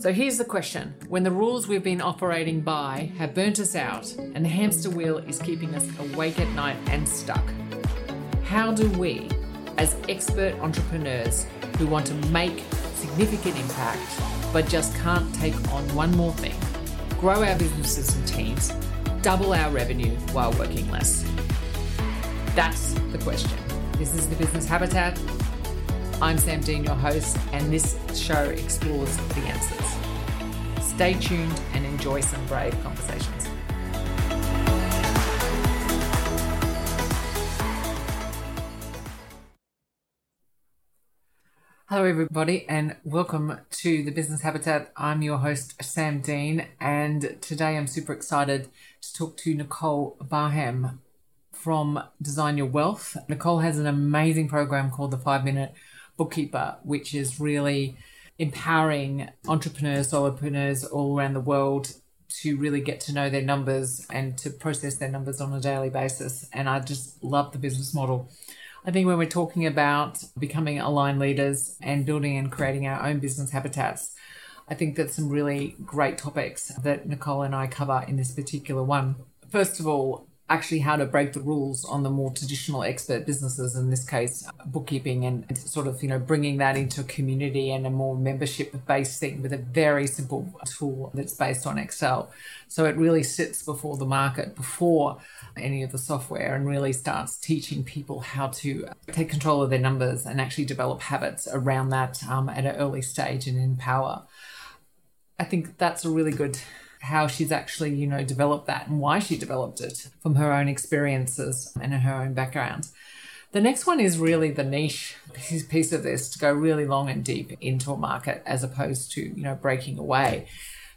So here's the question When the rules we've been operating by have burnt us out and the hamster wheel is keeping us awake at night and stuck, how do we, as expert entrepreneurs who want to make significant impact but just can't take on one more thing, grow our businesses and teams, double our revenue while working less? That's the question. This is the Business Habitat. I'm Sam Dean, your host, and this show explores the answers. Stay tuned and enjoy some brave conversations. Hello, everybody, and welcome to the Business Habitat. I'm your host, Sam Dean, and today I'm super excited to talk to Nicole Barham from Design Your Wealth. Nicole has an amazing program called the Five Minute Bookkeeper, which is really empowering entrepreneurs, solopreneurs all around the world to really get to know their numbers and to process their numbers on a daily basis. And I just love the business model. I think when we're talking about becoming aligned leaders and building and creating our own business habitats, I think that's some really great topics that Nicole and I cover in this particular one. First of all, actually how to break the rules on the more traditional expert businesses in this case bookkeeping and sort of you know bringing that into a community and a more membership based thing with a very simple tool that's based on excel. So it really sits before the market before any of the software and really starts teaching people how to take control of their numbers and actually develop habits around that um, at an early stage and empower i think that's a really good how she's actually, you know, developed that and why she developed it from her own experiences and her own background. The next one is really the niche piece of this to go really long and deep into a market as opposed to, you know, breaking away.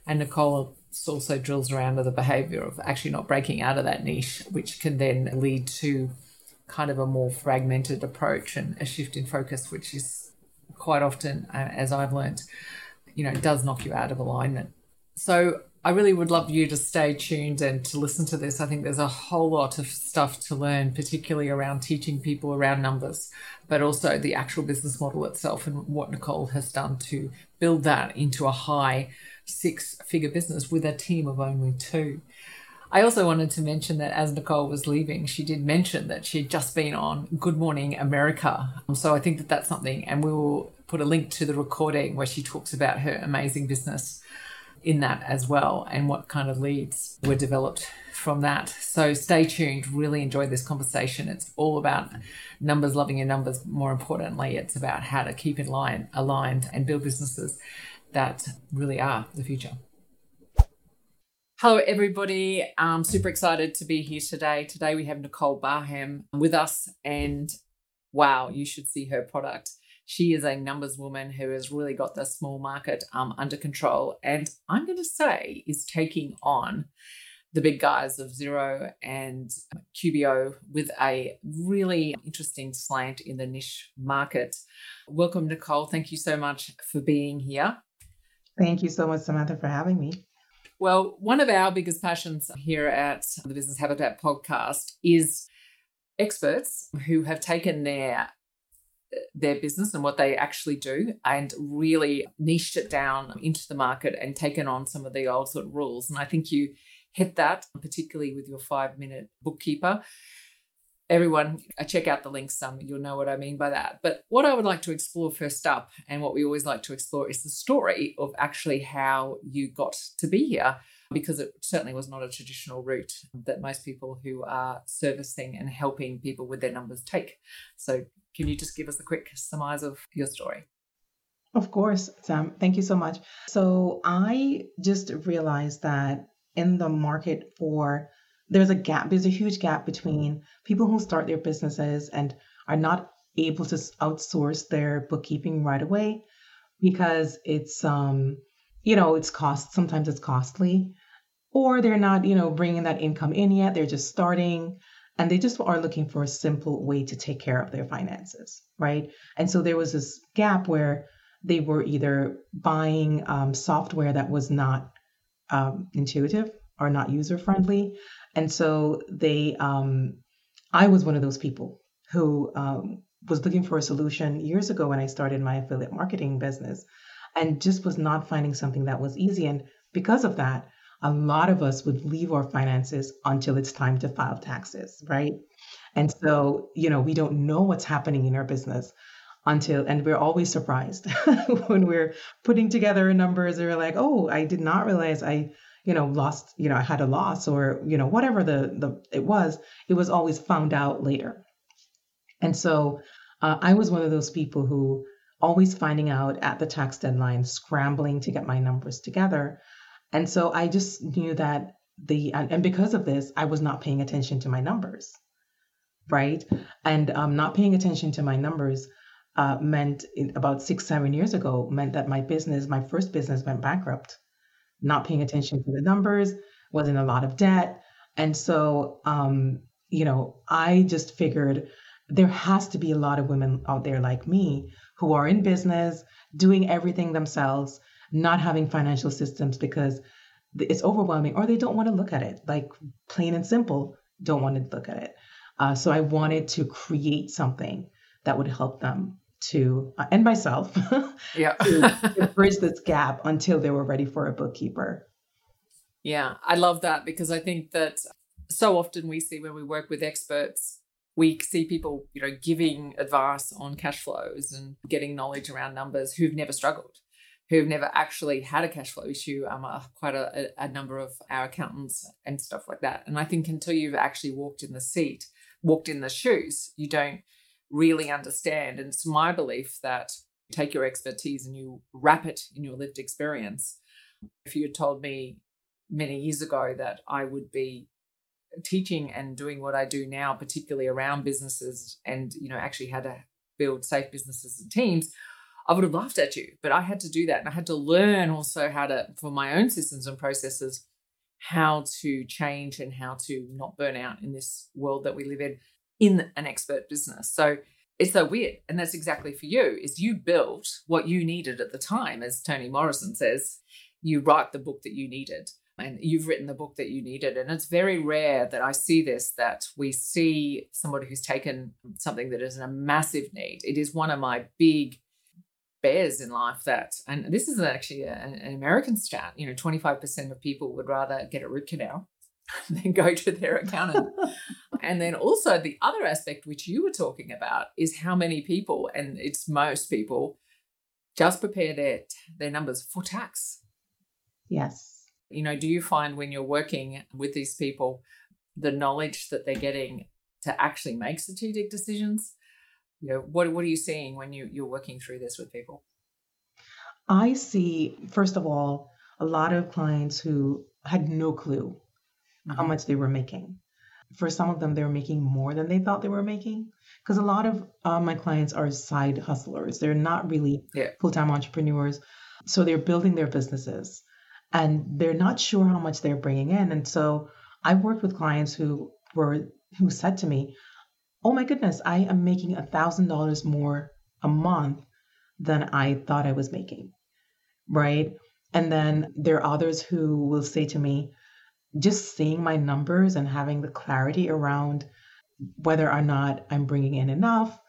And Nicole also drills around to the behavior of actually not breaking out of that niche, which can then lead to kind of a more fragmented approach and a shift in focus, which is quite often, uh, as I've learned, you know, does knock you out of alignment. So I really would love you to stay tuned and to listen to this. I think there's a whole lot of stuff to learn, particularly around teaching people around numbers, but also the actual business model itself and what Nicole has done to build that into a high six figure business with a team of only two. I also wanted to mention that as Nicole was leaving, she did mention that she had just been on Good Morning America. Um, so I think that that's something, and we will put a link to the recording where she talks about her amazing business in that as well and what kind of leads were developed from that. So stay tuned. Really enjoy this conversation. It's all about numbers, loving your numbers. More importantly, it's about how to keep in line, aligned, and build businesses that really are the future. Hello, everybody. I'm super excited to be here today. Today we have Nicole Barham with us, and wow, you should see her product she is a numbers woman who has really got the small market um, under control. And I'm going to say is taking on the big guys of Xero and QBO with a really interesting slant in the niche market. Welcome, Nicole. Thank you so much for being here. Thank you so much, Samantha, for having me. Well, one of our biggest passions here at the Business Habitat podcast is experts who have taken their their business and what they actually do and really niched it down into the market and taken on some of the old sort of rules. And I think you hit that, particularly with your five minute bookkeeper. Everyone, uh, check out the links. Um, you'll know what I mean by that. But what I would like to explore first up, and what we always like to explore, is the story of actually how you got to be here because it certainly was not a traditional route that most people who are servicing and helping people with their numbers take. So can you just give us a quick surmise of your story? Of course, Sam. Thank you so much. So I just realized that in the market for there's a gap, there's a huge gap between people who start their businesses and are not able to outsource their bookkeeping right away because it's um you know it's cost sometimes it's costly or they're not you know bringing that income in yet they're just starting and they just are looking for a simple way to take care of their finances, right? And so there was this gap where they were either buying um, software that was not um, intuitive or not user friendly, and so they, um, I was one of those people who um, was looking for a solution years ago when I started my affiliate marketing business. and just was not finding something that was easy. And because of that, a lot of us would leave our finances until it's time to file taxes, right? And so, you know, we don't know what's happening in our business until, and we're always surprised when we're putting together numbers. And we're like, oh, I did not realize I, you know, lost, you know, I had a loss or, you know, whatever the, the, it was, it was always found out later. And so uh, I was one of those people who always finding out at the tax deadline, scrambling to get my numbers together. And so I just knew that the, and, because of this, I was not paying attention to my numbers, right? And um, not paying attention to my numbers uh, meant about six, seven years ago, meant that my business, my first business went bankrupt. Not paying attention to the numbers, was in a lot of debt. And so, um, you know, I just figured there has to be a lot of women out there like me who are in business, doing everything themselves, not having financial systems because it's overwhelming or they don't want to look at it. Like plain and simple, don't want to look at it. Uh, so I wanted to create something that would help them to, uh, and myself, yeah. to, to bridge this gap until they were ready for a bookkeeper. Yeah, I love that because I think that so often we see when we work with experts we see people, you know, giving advice on cash flows and getting knowledge around numbers who've never struggled, who've never actually had a cash flow issue. Um, uh, quite a, a number of our accountants and stuff like that. And I think until you've actually walked in the seat, walked in the shoes, you don't really understand. And it's my belief that you take your expertise and you wrap it in your lived experience. If you had told me many years ago that I would be teaching and doing what I do now, particularly around businesses and, you know, actually how to build safe businesses and teams, I would have laughed at you. But I had to do that. And I had to learn also how to, for my own systems and processes, how to change and how to not burn out in this world that we live in in an expert business. So it's so weird. And that's exactly for you, is you built what you needed at the time, as Toni Morrison says, you write the book that you needed and you've written the book that you needed. And it's very rare that I see this that we see somebody who's taken something that is a massive need. It is one of my big bears in life that, and this is actually a, an American stat, you know, 25% of people would rather get a root canal than go to their accountant. and then also the other aspect, which you were talking about, is how many people, and it's most people, just prepare their their numbers for tax. Yes you know, do you find when you're working with these people the knowledge that they're getting to actually make strategic decisions? You know, what what are you seeing when you you're working through this with people? I see, first of all, a lot of clients who had no clue mm-hmm. how much they were making. For some of them, they were making more than they thought they were making. Because a lot of uh, my clients are side hustlers. They're not really yeah. full time entrepreneurs. So they're building their businesses and they're not sure how much they're bringing in. And so i've worked with clients who were who said to me, "Oh my goodness, I am making a thousand dollars more a month than I thought I was making." Right? And then there are others who will say to me, just seeing my numbers and having the clarity around whether or not I'm bringing in enough,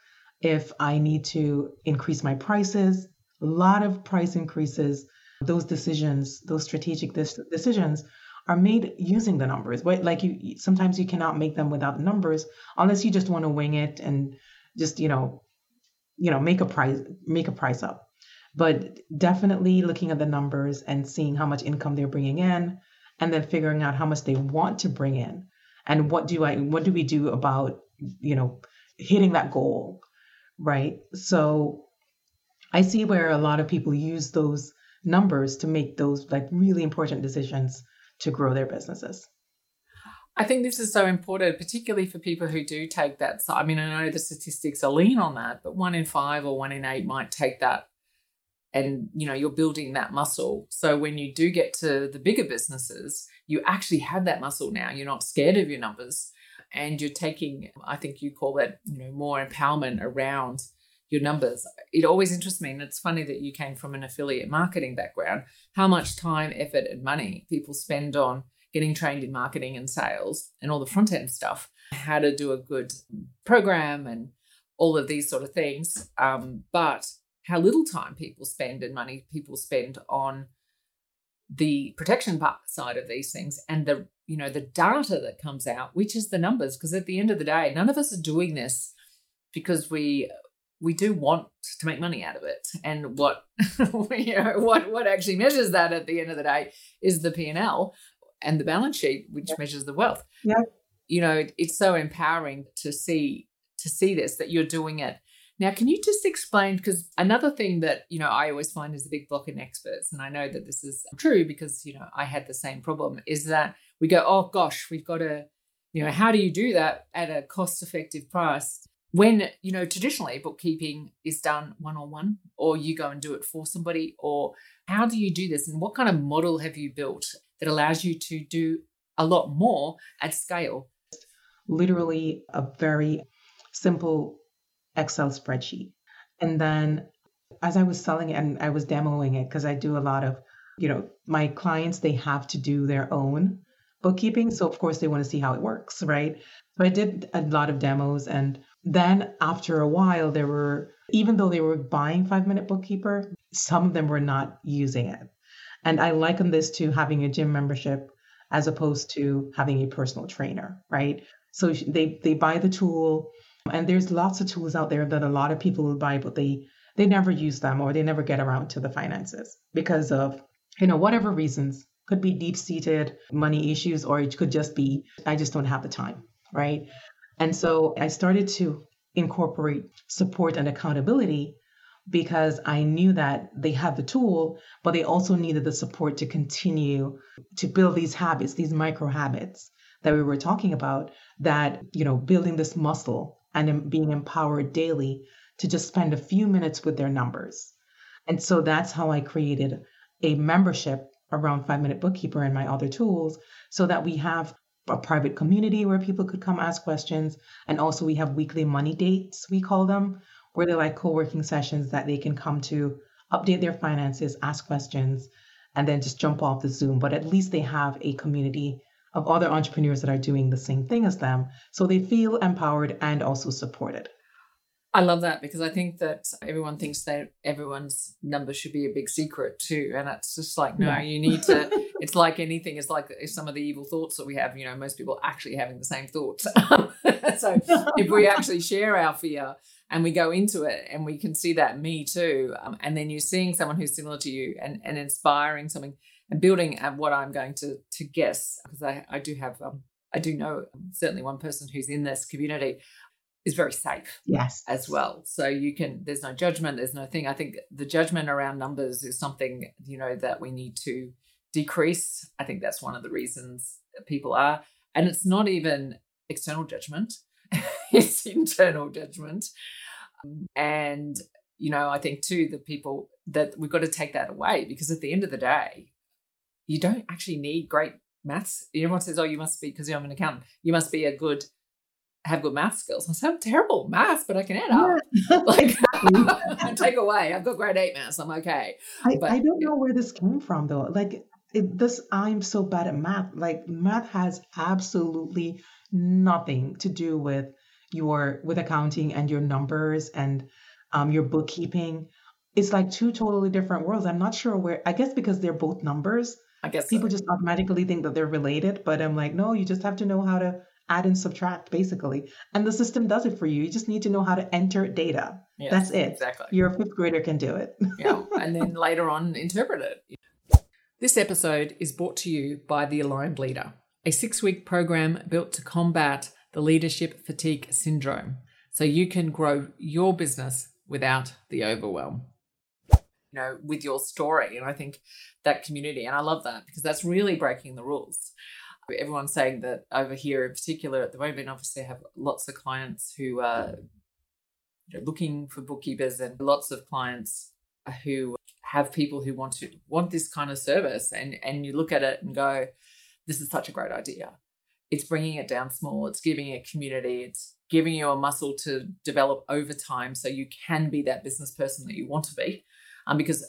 if I need to increase my prices, a lot of price increases those decisions, those strategic decisions are made using the numbers. But like you, sometimes you cannot make them without the numbers unless you just want to wing it and just you know, you know, make a price, make a price up. But definitely looking at the numbers and seeing how much income they're bringing in, and then figuring out how much they want to bring in, and what do I, what do we do about, you know, hitting that goal, right? So I see where a lot of people use those numbers to make those like really important decisions to grow their businesses. I think this is so important, particularly for people who do take that. So, I mean, I know the statistics are lean on that, but one in five or one in eight might take that and you know you're building that muscle so when you do get to the bigger businesses you actually have that muscle now you're not scared of your numbers and you're taking i think you call that you know more empowerment around your numbers. It always interests me, and it's funny that you came from an affiliate marketing background, how much time, effort, and money people spend on getting trained in marketing and sales and all the front end stuff, how to do a good program and all of these sort of things. Um, but how little time people spend and money people spend on the protection part side of these things and the you know the data that comes out which is the numbers because at the end of the day none of us are doing this because we we do want to make money out of it and what you know, what what actually measures that at the end of the day is the P&L and the balance sheet which yeah. measures the wealth yeah you know it, it's so empowering to see to see this that you're doing it now, can you just explain? Because another thing that, you know, I always find is a big block in experts, and I know that this is true because, you know, I had the same problem, is that we go, oh gosh, we've got to, you know, how do you do that at a cost effective price? When, you know, traditionally bookkeeping is done one on one, or you go and do it for somebody, or how do you do this? And what kind of model have you built that allows you to do a lot more at scale? Literally a very simple Excel spreadsheet. And then as I was selling it and I was demoing it, because I do a lot of, you know, my clients, they have to do their own bookkeeping. So, of course, they want to see how it works, right? So, I did a lot of demos. And then after a while, there were, even though they were buying Five Minute Bookkeeper, some of them were not using it. And I liken this to having a gym membership as opposed to having a personal trainer, right? So they they buy the tool, and there's lots of tools out there that a lot of people will buy, but they they never use them or they never get around to the finances because of you know whatever reasons. Could be deep seated money issues, or it could just be I just don't have the time, right? And so I started to incorporate support and accountability because I knew that they had the tool, but they also needed the support to continue to build these habits, these micro habits that we were talking about, that, you know, building this muscle and being empowered daily to just spend a few minutes with their numbers. And so that's how I created a membership around Five Minute Bookkeeper and my other tools so that we have a private community where people could come ask questions. And also, we have weekly money dates, we call them, where they're like co working sessions that they can come to update their finances, ask questions, and then just jump off the Zoom. But at least they have a community of other entrepreneurs that are doing the same thing as them. So they feel empowered and also supported. I love that because I think that everyone thinks that everyone's number should be a big secret too. And it's just like, no, yeah. you need to, it's like anything. It's like some of the evil thoughts that we have, you know, most people actually having the same thoughts. so if we actually share our fear and we go into it and we can see that me too, um, and then you're seeing someone who's similar to you and, and inspiring something, and building at what I'm going to to guess because I, I do have um, I do know certainly one person who's in this community is very safe yes as well so you can there's no judgment there's no thing i think the judgment around numbers is something you know that we need to decrease i think that's one of the reasons people are and it's not even external judgment it's internal judgment and you know i think too the people that we've got to take that away because at the end of the day you don't actually need great maths. Everyone says, "Oh, you must be because you're an accountant. You must be a good." have good math skills. I say, I'm terrible math, but I can add up. Yeah. like, take away. I've got grade eight maths. I'm okay. I, but, I don't know where this came from though. Like it, this, I'm so bad at math. Like math has absolutely nothing to do with your with accounting and your numbers and um, your bookkeeping. It's like two totally different worlds. I'm not sure where. I guess because they're both numbers. I guess people so. just automatically think that they're related, but I'm like, no, you just have to know how to add and subtract basically. And the system does it for you. You just need to know how to enter data. Yes, That's it. Exactly. Your fifth grader can do it. yeah. And then later on interpret it. This episode is brought to you by The Aligned Leader, a six week program built to combat the leadership fatigue syndrome so you can grow your business without the overwhelm you know, with your story. And I think that community, and I love that because that's really breaking the rules. Everyone's saying that over here, in particular, at the moment, obviously, I have lots of clients who are looking for bookkeepers, and lots of clients who have people who want to want this kind of service. And and you look at it and go, this is such a great idea. It's bringing it down small. It's giving a community. It's giving you a muscle to develop over time, so you can be that business person that you want to be um, because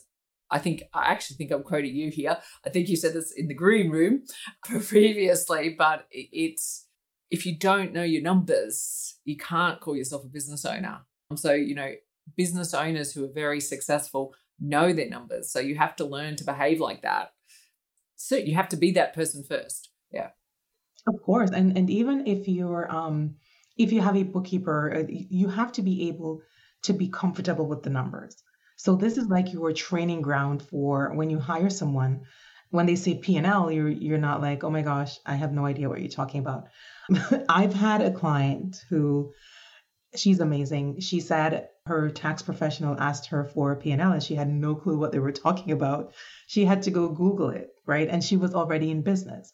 I think I actually think I'm quoting you here. I think you said this in the green room previously, but it's if you don't know your numbers, you can't call yourself a business owner. So you know business owners who are very successful know their numbers. So you have to learn to behave like that. So you have to be that person first. Yeah. Of course. And and even if you're um if you have a bookkeeper, uh, you have to be able to be comfortable with the numbers. So this is like your training ground for when you hire someone. When they say P&L, you're you're not like, "Oh my gosh, I have no idea what you're talking about." I've had a client who she's amazing. She said her tax professional asked her for a P&L and she had no clue what they were talking about. She had to go Google it, right? And she was already in business.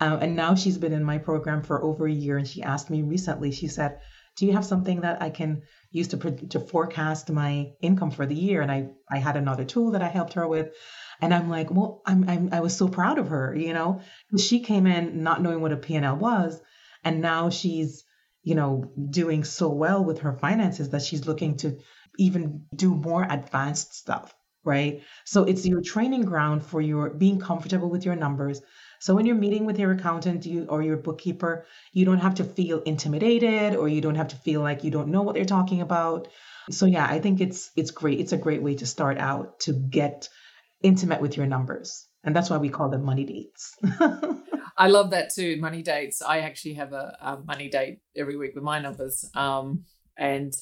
Uh, and now she's been in my program for over a year. And she asked me recently, she said, Do you have something that I can use to, to forecast my income for the year? And I, I had another tool that I helped her with. And I'm like, well, I'm, I'm I was so proud of her, you know, she came in not knowing what a P&L was, and now she's, you know, doing so well with her finances that she's looking to even do more advanced stuff, right? So it's your training ground for your being comfortable with your numbers, so when you're meeting with your accountant you, or your bookkeeper, you don't have to feel intimidated or you don't have to feel like you don't know what they're talking about. So yeah, I think it's it's great. It's a great way to start out to get intimate with your numbers. And that's why we call them money dates. I love that too. Money dates. I actually have a, a money date every week with my numbers. Um, and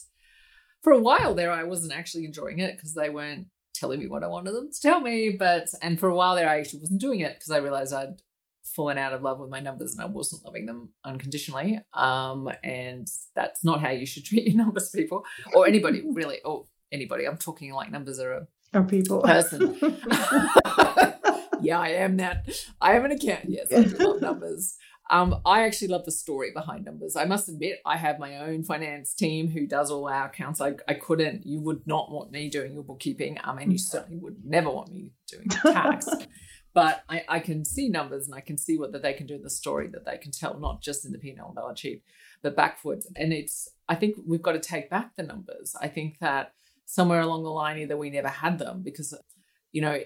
for a while there, I wasn't actually enjoying it because they weren't telling me what I wanted them to tell me. But and for a while there, I actually wasn't doing it because I realized I'd fallen out of love with my numbers and I wasn't loving them unconditionally. Um, and that's not how you should treat your numbers, people, or anybody really, or anybody. I'm talking like numbers are a are people person. yeah, I am that. I am an account. Yes, I love numbers. Um, I actually love the story behind numbers. I must admit, I have my own finance team who does all our accounts. I, I couldn't, you would not want me doing your bookkeeping. I mean, you certainly would never want me doing tax but I, I, can see numbers and I can see what that they can do in the story that they can tell, not just in the P&L balance sheet, but backwards. And it's I think we've got to take back the numbers. I think that somewhere along the line either we never had them because you know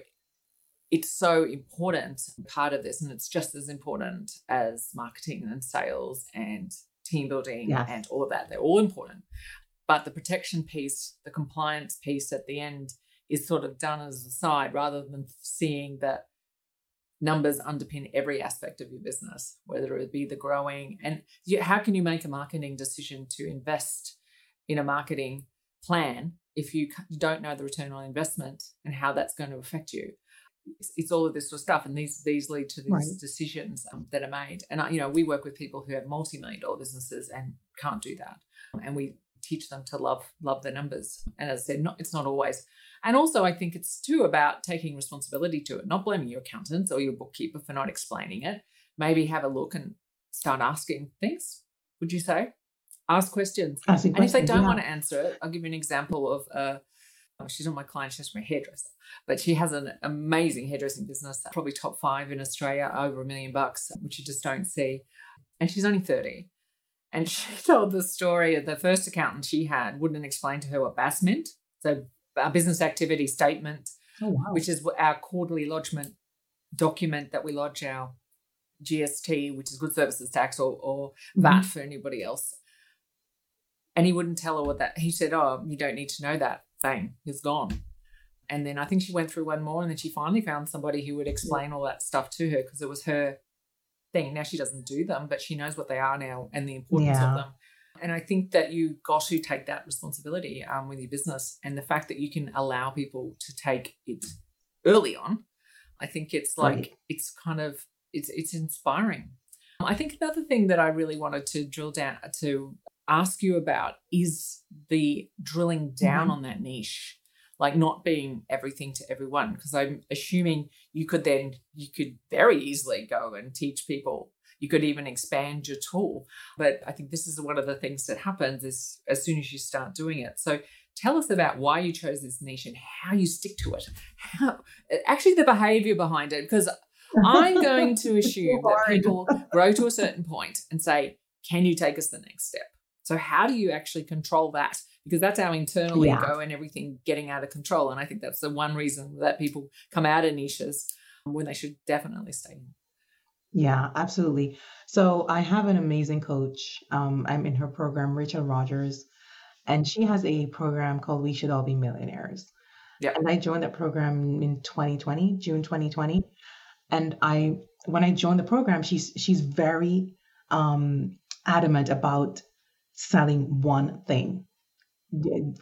it's so important part of this and it's just as important as marketing and sales and team building and all of that. They're all important. But the protection piece the compliance piece at the end is sort of done as a side rather than seeing that numbers underpin every aspect of your business, whether it be the growing and you, how can you make a marketing decision to invest in a marketing plan if you don't know the return on investment and how that's going to affect you. It's, it's all of this sort of stuff, and these these lead to these right. decisions um, that are made. And you know, we work with people who have multi million dollar businesses and can't do that, and we teach them to love love their numbers. And as I said, not, it's not always and also, I think it's too about taking responsibility to it, not blaming your accountants or your bookkeeper for not explaining it. Maybe have a look and start asking things. Would you say? Ask questions. Asking and questions, if they don't yeah. want to answer it, I'll give you an example of uh, she's not my client, she's my hairdresser, but she has an amazing hairdressing business, probably top five in Australia, over a million bucks, which you just don't see. And she's only 30. And she told the story of the first accountant she had wouldn't explain to her what BAS meant. So our business activity statement, oh, wow. which is our quarterly lodgement document that we lodge our GST, which is good services tax, or, or mm-hmm. VAT for anybody else. And he wouldn't tell her what that. He said, "Oh, you don't need to know that." Bang, he's gone. And then I think she went through one more, and then she finally found somebody who would explain yeah. all that stuff to her because it was her thing. Now she doesn't do them, but she knows what they are now and the importance yeah. of them. And I think that you got to take that responsibility um, with your business and the fact that you can allow people to take it early on. I think it's like right. it's kind of it's it's inspiring. I think another thing that I really wanted to drill down to ask you about is the drilling down mm-hmm. on that niche like not being everything to everyone because i'm assuming you could then you could very easily go and teach people you could even expand your tool. But I think this is one of the things that happens is as soon as you start doing it. So tell us about why you chose this niche and how you stick to it. How, actually, the behavior behind it, because I'm going to assume that people grow to a certain point and say, can you take us the next step? So, how do you actually control that? Because that's our internal yeah. ego and everything getting out of control. And I think that's the one reason that people come out of niches when they should definitely stay in. Yeah, absolutely. So I have an amazing coach. Um, I'm in her program, Rachel Rogers, and she has a program called We Should All Be Millionaires. Yeah. And I joined that program in 2020, June 2020. And I when I joined the program, she's she's very um, adamant about selling one thing.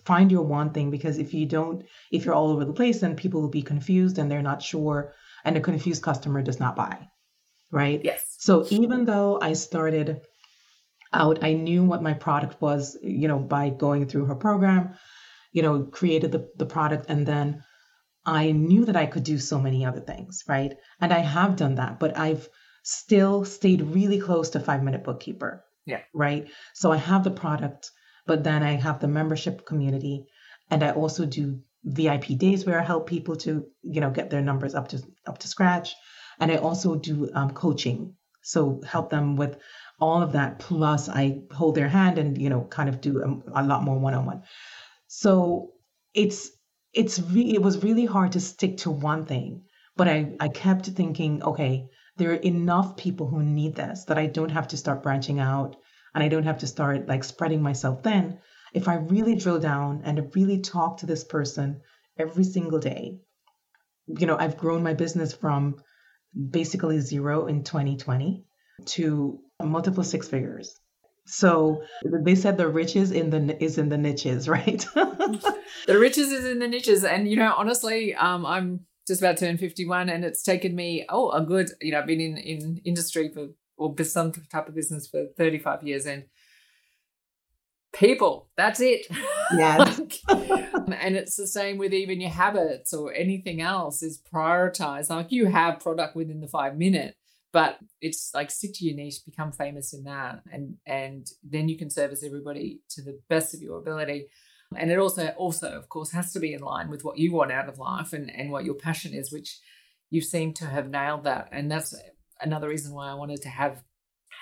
Find your one thing because if you don't, if you're all over the place, then people will be confused and they're not sure, and a confused customer does not buy. Right? Yes. So even though I started out, I knew what my product was, you know, by going through her program, you know, created the, the product and then I knew that I could do so many other things, right? And I have done that, but I've still stayed really close to five minute bookkeeper. Yeah. Right. So I have the product, but then I have the membership community and I also do VIP days where I help people to, you know, get their numbers up to up to scratch. And I also do um, coaching. So help them with all of that. Plus I hold their hand and, you know, kind of do a, a lot more one-on-one. So it's it's re- it was really hard to stick to one thing but I, I kept thinking okay there are enough people who need this that i don't have to start branching out and i don't have to start like spreading myself thin if i really drill down and really talk to this person every single day you know i've grown my business from basically zero in 2020 to multiple six figures so they said the riches in the is in the niches, right? the riches is in the niches, and you know, honestly, um, I'm just about to turn 51, and it's taken me oh a good, you know, I've been in in industry for or some type of business for 35 years, and people, that's it. Yes. and it's the same with even your habits or anything else is prioritized. Like you have product within the five minute but it's like stick to your niche become famous in that and and then you can service everybody to the best of your ability and it also also of course has to be in line with what you want out of life and and what your passion is which you seem to have nailed that and that's another reason why i wanted to have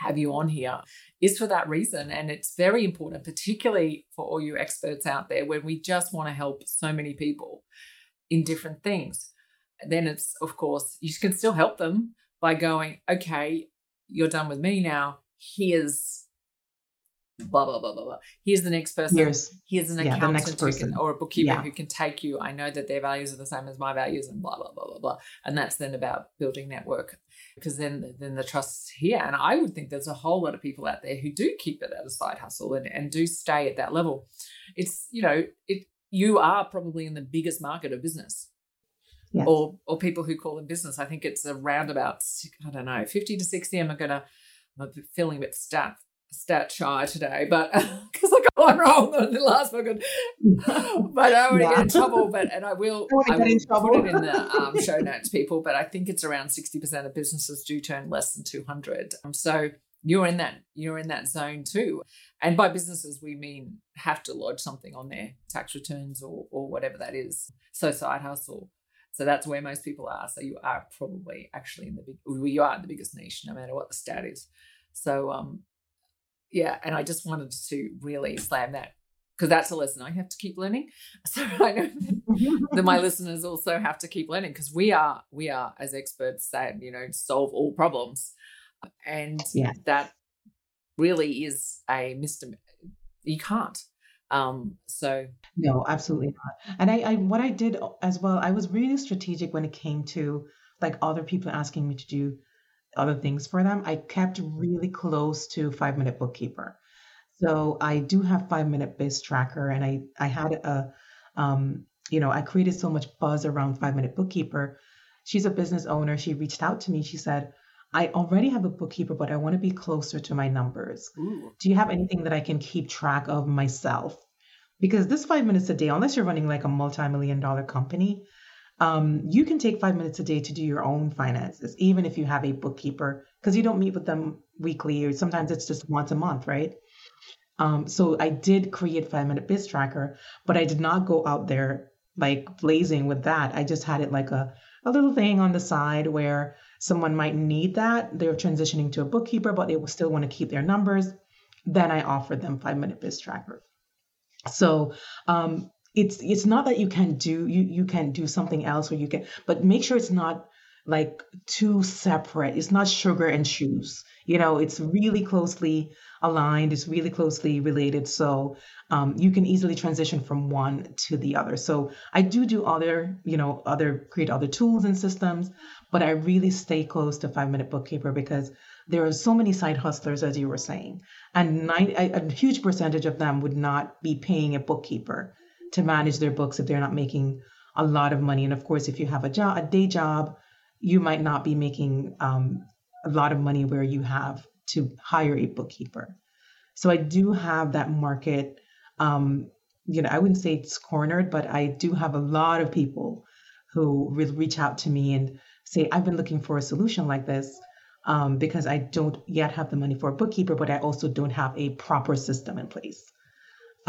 have you on here is for that reason and it's very important particularly for all you experts out there when we just want to help so many people in different things then it's of course you can still help them by going, okay, you're done with me now. Here's blah blah blah blah blah. Here's the next person. Here's, Here's an accountant yeah, who can, or a bookkeeper yeah. who can take you. I know that their values are the same as my values, and blah blah blah blah blah. And that's then about building network, because then then the trust's here. And I would think there's a whole lot of people out there who do keep it as a side hustle and, and do stay at that level. It's you know it. You are probably in the biggest market of business yes. or or people who call them business. I think it's around about I don't know fifty to sixty. I'm gonna I'm feeling a bit stat stat shy today, but because I got one wrong on the last book, but I don't want to get in trouble. But and I will, I, I will put it in the um, show notes, people. But I think it's around sixty percent of businesses do turn less than two hundred. Um, so you're in that you're in that zone too. And by businesses, we mean have to lodge something on their tax returns or or whatever that is. So side hustle. So that's where most people are. So you are probably actually in the big, you are in the biggest niche, no matter what the stat is. So, um, yeah, and I just wanted to really slam that because that's a lesson I have to keep learning. So I know that my listeners also have to keep learning because we are, we are as experts say, you know, solve all problems, and yeah. that really is a Mister. You can't. Um, so no, absolutely not. And I, I, what I did as well, I was really strategic when it came to like other people asking me to do other things for them. I kept really close to Five Minute Bookkeeper. So I do have Five Minute Biz Tracker, and I, I had a, um, you know, I created so much buzz around Five Minute Bookkeeper. She's a business owner. She reached out to me. She said, I already have a bookkeeper, but I want to be closer to my numbers. Ooh. Do you have anything that I can keep track of myself? Because this five minutes a day, unless you're running like a multi million dollar company, um, you can take five minutes a day to do your own finances, even if you have a bookkeeper, because you don't meet with them weekly or sometimes it's just once a month, right? Um, so I did create Five Minute Biz Tracker, but I did not go out there like blazing with that. I just had it like a, a little thing on the side where someone might need that. They're transitioning to a bookkeeper, but they will still want to keep their numbers. Then I offered them five minute biz tracker. So um, it's it's not that you can do you you can do something else or you can, but make sure it's not like too separate. It's not sugar and shoes. You know, it's really closely aligned, it's really closely related. So um, you can easily transition from one to the other. So I do do other, you know, other create other tools and systems, but I really stay close to Five Minute Bookkeeper because there are so many side hustlers, as you were saying, and nine, a, a huge percentage of them would not be paying a bookkeeper to manage their books if they're not making a lot of money. And of course, if you have a job, a day job, you might not be making um, a lot of money where you have to hire a bookkeeper. So I do have that market. Um, you know, I wouldn't say it's cornered, but I do have a lot of people who will reach out to me and say, I've been looking for a solution like this um, because I don't yet have the money for a bookkeeper, but I also don't have a proper system in place.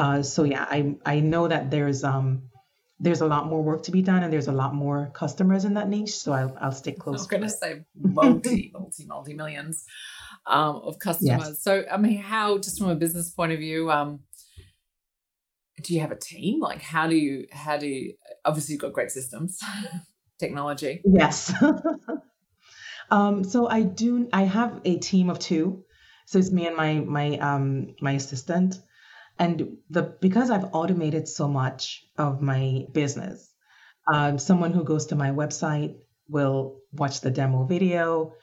Uh, so yeah, I I know that there's um there's a lot more work to be done and there's a lot more customers in that niche. So I'll, I'll stick close. I was going to say multi, multi, multi millions um, of customers. Yes. So, I mean, how, just from a business point of view, um, do you have a team? Like, how do you, how do you, obviously you've got great systems, technology. Yes. um, so I do, I have a team of two. So it's me and my, my, um, my assistant and the because I've automated so much of my business, um, someone who goes to my website will watch the demo video,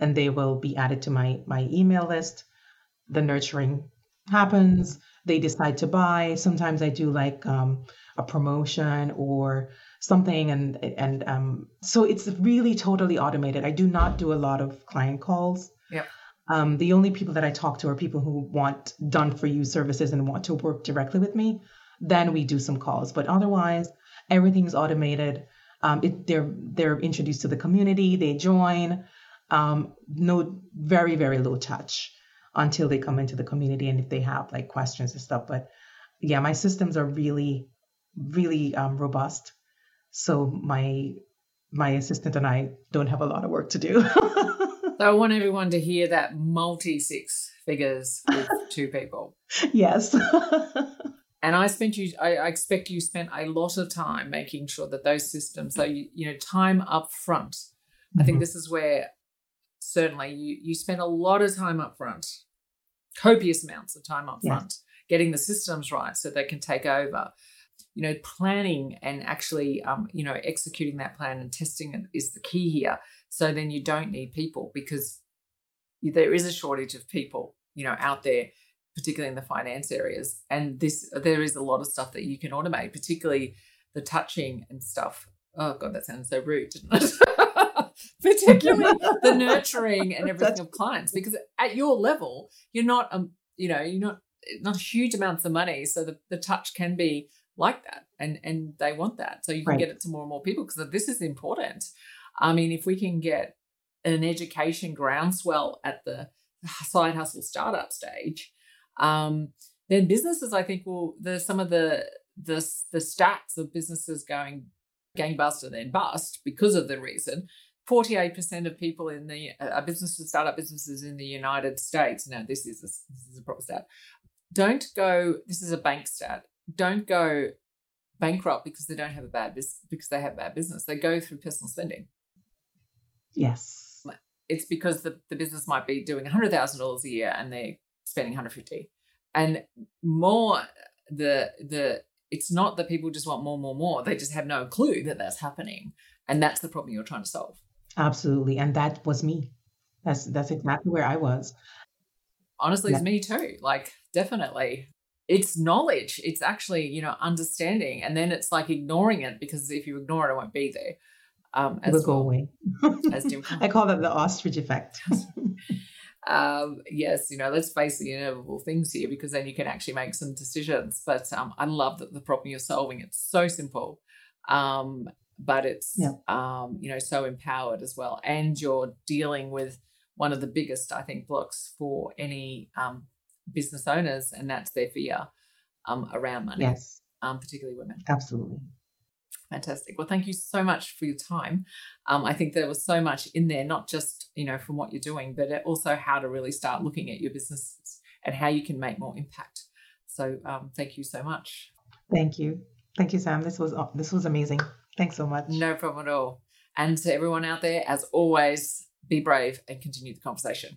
and they will be added to my my email list. The nurturing happens. They decide to buy. Sometimes I do like um, a promotion or something, and and um, so it's really totally automated. I do not do a lot of client calls. Yep. Um, the only people that I talk to are people who want done for you services and want to work directly with me. Then we do some calls, but otherwise everything's automated. Um, it, they're they're introduced to the community, they join. Um, no, very very low touch until they come into the community and if they have like questions and stuff. But yeah, my systems are really really um, robust. So my my assistant and I don't have a lot of work to do. So I want everyone to hear that multi six figures with two people. Yes. and I spent you, I, I, expect you spent a lot of time making sure that those systems, so you, you know, time up front. Mm-hmm. I think mm-hmm. this is where certainly you, you spent a lot of time up front, copious amounts of time up front, yes. getting the systems right so they can take over you know planning and actually um, you know executing that plan and testing it is the key here so then you don't need people because there is a shortage of people, you know, out there, particularly in the finance areas. And this there is a lot of stuff that you can automate, particularly the touching and stuff. Oh god, that sounds so rude, didn't it? particularly the nurturing and everything of clients, because at your level, you're not um, you know, you're not not huge amounts of money, so the, the touch can be like that, and and they want that, so you can right. get it to more and more people because this is important. I mean, if we can get an education groundswell at the side hustle startup stage, um, then businesses, I think, will the some of the the the stats of businesses going gangbuster then bust because of the reason. 48% of people in the uh, businesses, startup businesses in the United States, now this is a, this is a proper stat, don't go, this is a bank stat, don't go bankrupt because they don't have a bad business, because they have bad business. They go through personal spending. Yes. It's because the, the business might be doing $100,000 a year and they're spending 150 and more the the it's not that people just want more more more. They just have no clue that that's happening. And that's the problem you're trying to solve. Absolutely. And that was me. That's that's exactly where i was. Honestly yeah. it's me too. Like definitely. It's knowledge. It's actually you know understanding. And then it's like ignoring it because if you ignore it it won't be there um, as will go away. as I call that the ostrich effect. um, yes, you know, let's face the inevitable things here because then you can actually make some decisions. But um, I love that the problem you're solving. It's so simple, um, but it's yeah. um, you know so empowered as well, and you're dealing with one of the biggest, I think, blocks for any um, business owners, and that's their fear um, around money. Yes, um, particularly women. Absolutely. Fantastic. Well, thank you so much for your time. Um, I think there was so much in there, not just you know from what you're doing, but also how to really start looking at your businesses and how you can make more impact. So, um, thank you so much. Thank you, thank you, Sam. This was this was amazing. Thanks so much. No problem at all. And to everyone out there, as always, be brave and continue the conversation.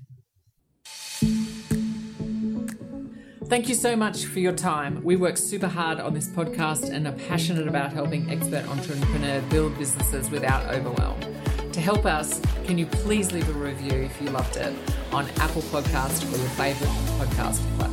Thank you so much for your time. We work super hard on this podcast and are passionate about helping expert entrepreneurs build businesses without overwhelm. To help us, can you please leave a review if you loved it on Apple Podcast or your favorite podcast platform?